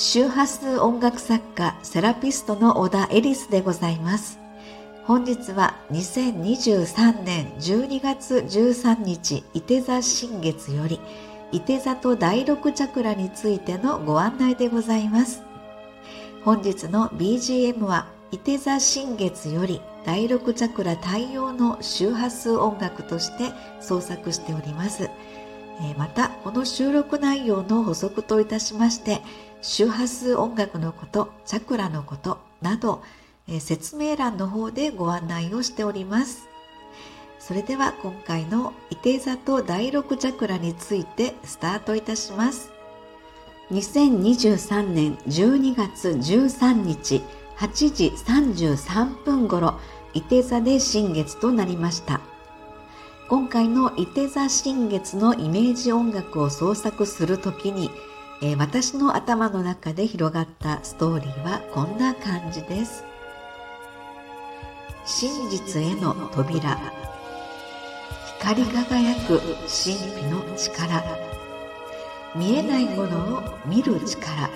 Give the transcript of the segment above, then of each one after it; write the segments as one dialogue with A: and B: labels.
A: 周波数音楽作家セラピストの小田エリスでございます。本日は2023年12月13日伊手座新月より伊手座と第六チャクラについてのご案内でございます。本日の BGM は伊手座新月より第六チャクラ対応の周波数音楽として創作しております。またこの収録内容の補足といたしまして周波数音楽のことチャクラのことなど説明欄の方でご案内をしております。それでは今回の伊手座と第六チャクラについてスタートいたします。2023年12月13日8時33分頃伊手座で新月となりました。今回の伊手座新月のイメージ音楽を創作するときに、えー、私の頭の中で広がったストーリーはこんな感じです。真実への扉。光り輝く神秘の力。見えないものを見る力。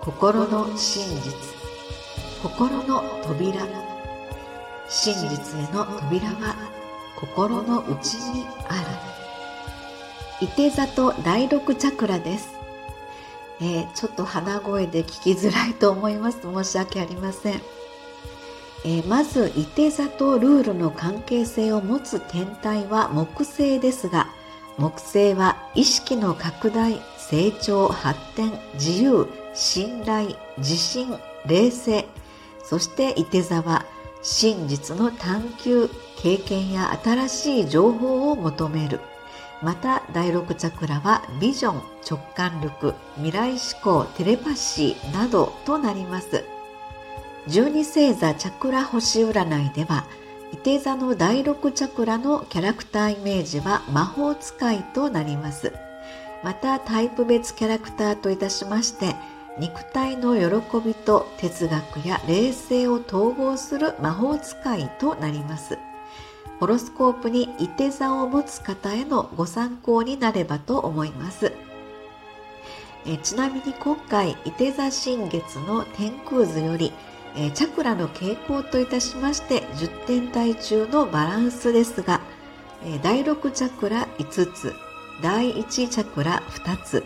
A: 心の真実。心の扉。真実への扉は心の内にある。いて座と第六チャクラです。えー、ちょっと鼻声で聞きづらいと思います。申し訳ありません。えー、まず、いて座とルールの関係性を持つ天体は木星ですが、木星は意識の拡大、成長、発展、自由、信頼、自信、冷静、そしていて座は真実の探求経験や新しい情報を求める。また第6チャクラはビジョン直感力未来思考テレパシーなどとなります。十二星座チャクラ星占いでは伊手座の第6チャクラのキャラクターイメージは魔法使いとなります。またタイプ別キャラクターといたしまして肉体の喜びと哲学や霊性を統合する魔法使いとなります。ホロスコープにいて座を持つ方へのご参考になればと思います。えちなみに今回いて座新月の天空図よりえチャクラの傾向といたしまして10点体中のバランスですが第6チャクラ5つ第1チャクラ2つ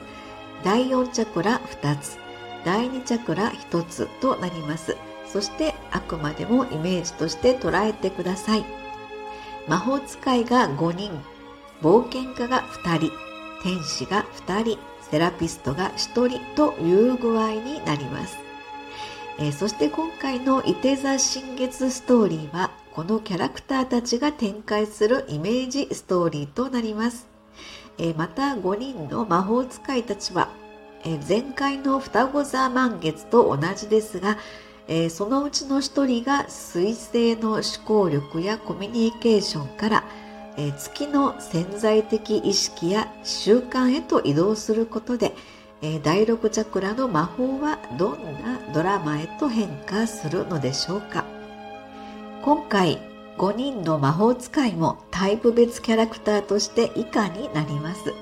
A: 第4チャクラ2つ第2チャクラ1つとなります。そしてあくまでもイメージとして捉えてください。魔法使いが5人冒険家が2人天使が2人セラピストが1人という具合になります、えー、そして今回の伊手座新月ストーリーはこのキャラクターたちが展開するイメージストーリーとなります、えー、また5人の魔法使いたちはえ前回の双子座満月と同じですが、えそのうちの一人が水星の思考力やコミュニケーションから、え月の潜在的意識や習慣へと移動することで、え第6チャクラの魔法はどんなドラマへと変化するのでしょうか今回5人の魔法使いもタイプ別キャラクターとして以下になります。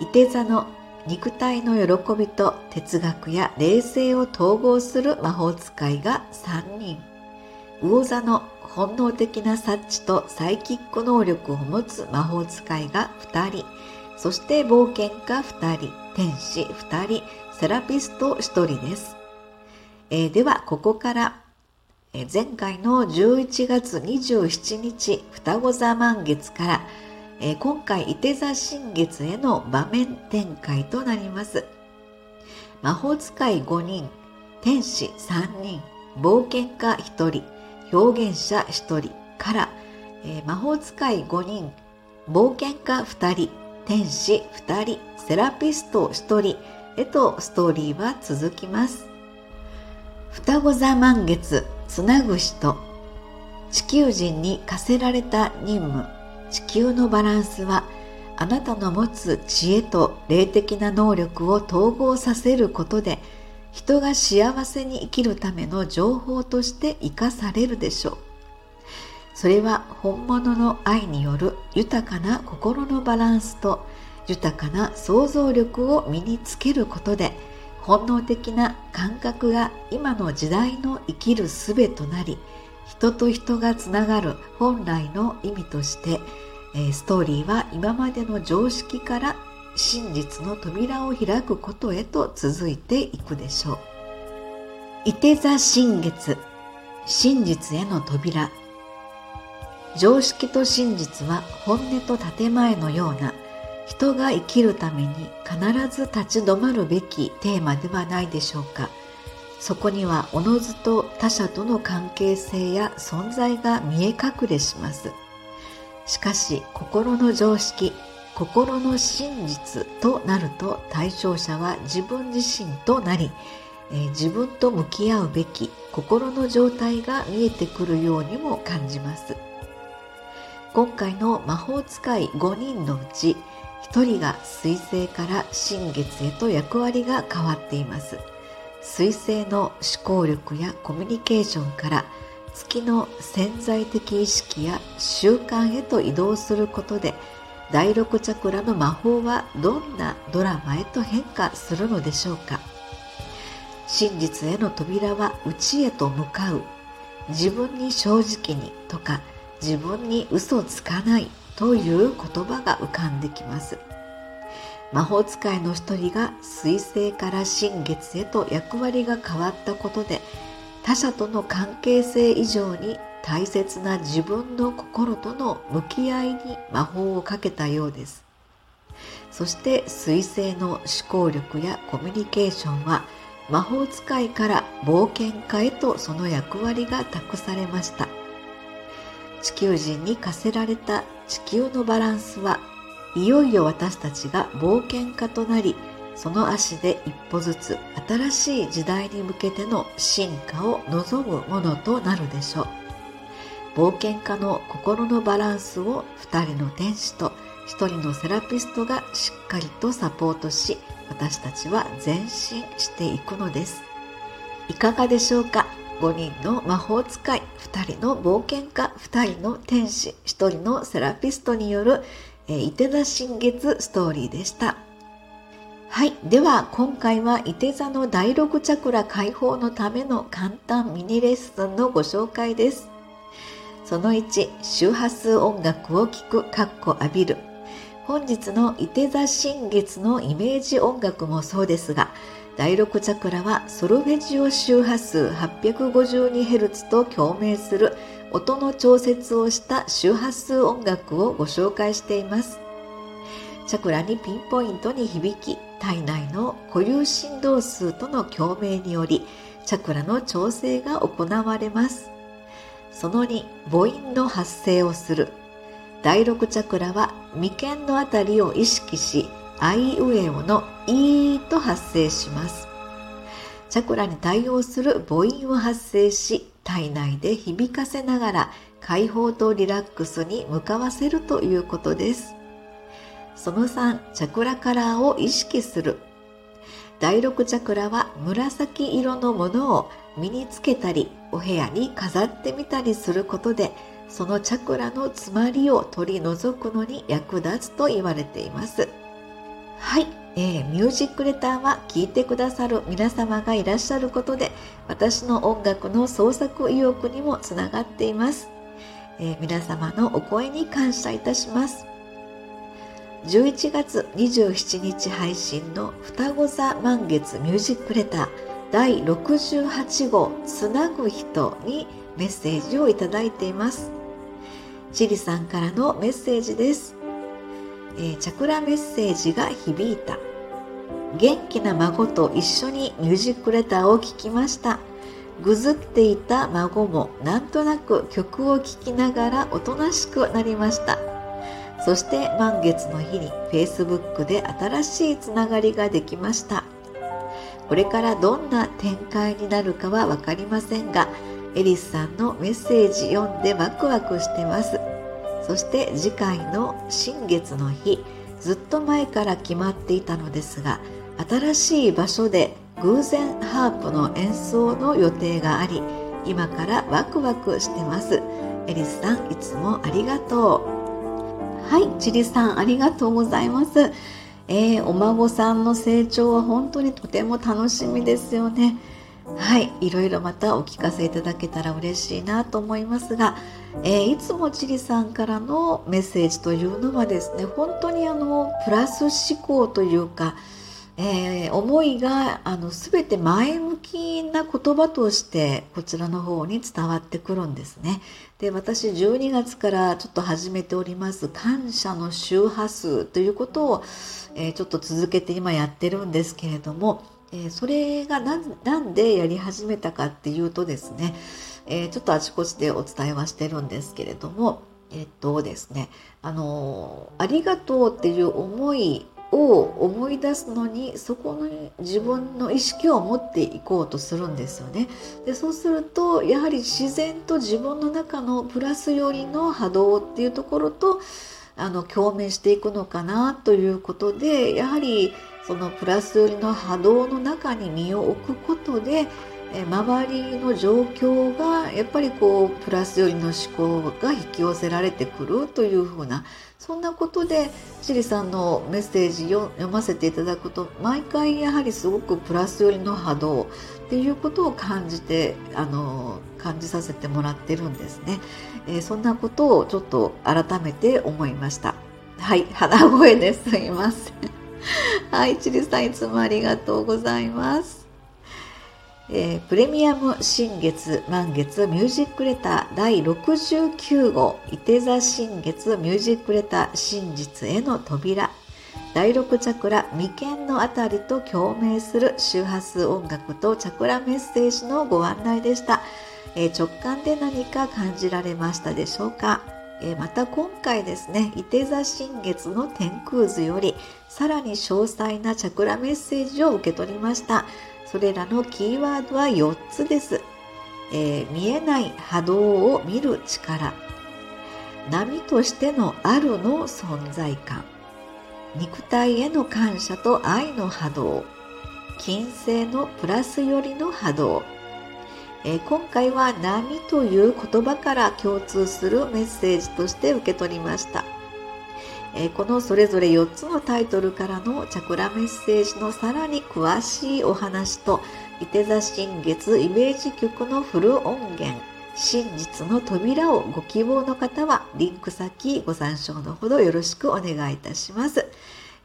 A: 伊手座の肉体の喜びと哲学や霊性を統合する魔法使いが3人。魚座の本能的な察知とサイキック能力を持つ魔法使いが2人。そして冒険家2人。天使2人。セラピスト1人です、えー、ではここから、え、前回の11月27日双子座満月から「えー、今回、伊手座新月への場面展開となります。魔法使い5人、天使3人、冒険家1人、表現者1人から、えー、魔法使い5人、冒険家2人、天使2人、セラピスト1人へとストーリーは続きます。双子座満月つなぐ人地球人に課せられた任務地球のバランスはあなたの持つ知恵と霊的な能力を統合させることで人が幸せに生きるための情報として生かされるでしょう。それは本物の愛による豊かな心のバランスと豊かな想像力を身につけることで本能的な感覚が今の時代の生きる術となり人と人がつながる本来の意味としてストーリーは今までの常識から真実の扉を開くことへと続いていくでしょう。伊手座新月真実への扉常識と真実は本音と建前のような人が生きるために必ず立ち止まるべきテーマではないでしょうかそこにはおのずと他者との関係性や存在が見え隠れします。しかし心の常識心の真実となると対象者は自分自身となり、えー、自分と向き合うべき心の状態が見えてくるようにも感じます。今回の魔法使い5人のうち1人が水星から新月へと役割が変わっています。水星の思考力やコミュニケーションから月の潜在的意識や習慣へと移動することで第六チャクラの魔法はどんなドラマへと変化するのでしょうか？真実への扉は内へと向かう。自分に正直にとか自分に嘘つかないという言葉が浮かんできます。魔法使いの一人が水星から新月へと役割が変わったことで他者との関係性以上に大切な自分の心との向き合いに魔法をかけたようです。そして水星の思考力やコミュニケーションは魔法使いから冒険家へとその役割が託されました。地球人に課せられた地球のバランスはいよいよ私たちが冒険家となりその足で一歩ずつ新しい時代に向けての進化を望むものとなるでしょう。冒険家の心のバランスを2人の天使と1人のセラピストがしっかりとサポートし私たちは前進していくのです。いかがでしょうか？5人の魔法使い2人の冒険家2人の天使1人のセラピストによる、えー、伊手座新月ストーリーでした。はい。では今回は伊手座の第6チャクラ解放のための簡単ミニレッスンのご紹介です。その1周波数音楽を聴くかっこ浴びる。本日の伊手座新月のイメージ音楽もそうですが第6チャクラはソルフェジオ周波数 852Hz と共鳴する音の調節をした周波数音楽をご紹介しています。チャクラにピンポイントに響き、体内の固有振動数との共鳴により、チャクラの調整が行われます。その2、母音の発声をする。第6チャクラは眉間のあたりを意識し、あいうえおのいと発生します。チャクラに対応する母音を発生し、体内で響かせながら解放とリラックスに向かわせるということです。その3、チャクラカラーを意識する。第6チャクラは紫色のものを身につけたり、お部屋に飾ってみたりすることで、そのチャクラの詰まりを取り除くのに役立つと言われています。はい、えー、ミュージックレターは聴いてくださる皆様がいらっしゃることで私の音楽の創作意欲にもつながっています、えー、皆様のお声に感謝いたします。11月27日配信の双子座満月ミュージックレター第68号つなぐ人にメッセージをいただいています。チリさんからのメッセージです。えー、チャクラメッセージが響いた。元気な孫と一緒にミュージックレターを聞きました。ぐずっていた孫もなんとなく曲を聴きながらおとなしくなりました。そして満月の日に Facebook で新しいつながりができました。これからどんな展開になるかは分かりませんがエリスさんのメッセージ読んでワクワクしてます。そして次回の新月の日ずっと前から決まっていたのですが新しい場所で偶然ハープの演奏の予定があり今からワクワクしてます。エリスさんいつもありがとう。はいチリさんありがとうございます。えー、お孫さんの成長は本当にとても楽しみですよね。はい、いろいろまたお聞かせいただけたら嬉しいなと思いますが、えー、いつもちりさんからのメッセージというのはですね本当にあのプラス思考というか、えー、思いがあの全て前向きな言葉としてこちらの方に伝わってくるんですね。で私12月からちょっと始めております感謝の周波数ということを、えー、ちょっと続けて今やってるんですけれども、えー、それが何でやり始めたかっていうとですね、えちょっとあちこちでお伝えはしてるんですけれどもえっとですねあのありがとうっていう思いを思い出すのにそこに自分の意識を持っていこうとするんですよね。でそうするとやはり自然と自分の中のプラスよりの波動っていうところとあの共鳴していくのかなということでやはりそのプラス寄りの波動の中に身を置くことで周りの状況がやっぱりこうプラス寄りの思考が引き寄せられてくるというふうなそんなことでシリさんのメッセージを読ませていただくと毎回やはりすごくプラス寄りの波動っていうことを感じてあの感じさせてもらってるんですね、えー、そんなことをちょっと改めて思いました。はい鼻声ですいません。はいチリさんいつもありがとうございます。えー、プレミアム新月満月ミュージックレター第69号伊手座新月ミュージックレター真実への扉。第6チャクラ眉間のあたりと共鳴する周波数音楽とチャクラメッセージのご案内でした、えー、直感で何か感じられましたでしょうか、え、また今回ですね伊手座新月の天空図よりさらに詳細なチャクラメッセージを受け取りました。それらのキーワードは4つです。えー、見えない波動を見る力。波としてのあるの存在感。肉体への感謝と愛の波動。金星のプラスよりの波動、えー、今回は波という言葉から共通するメッセージとして受け取りましたえこのそれぞれ4つのタイトルからのチャクラメッセージのさらに詳しいお話と、伊手座新月イメージ曲のフル音源、真実の扉をご希望の方はリンク先ご参照のほどよろしくお願いいたします。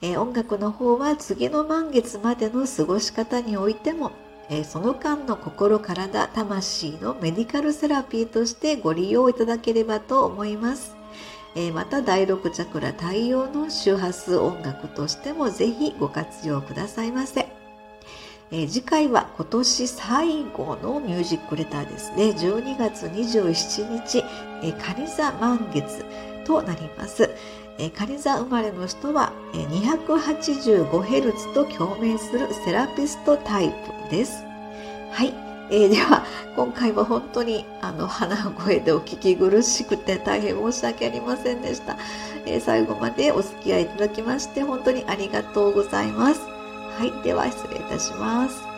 A: え音楽の方は次の満月までの過ごし方においても、その間の心、体、魂のメディカルセラピーとしてご利用いただければと思います。また第6チャクラ太陽の周波数音楽としてもぜひご活用くださいませ。次回は今年最後のミュージックレターですね。12月27日、えカニ座満月となります。えカニ座生まれの人は、え 285Hz と共鳴するセラピストタイプです。はい。えー、では今回は本当にあの鼻声でお聞き苦しくて大変申し訳ありませんでした、えー、最後までお付き合いいただきまして本当にありがとうございますはいでは失礼いたします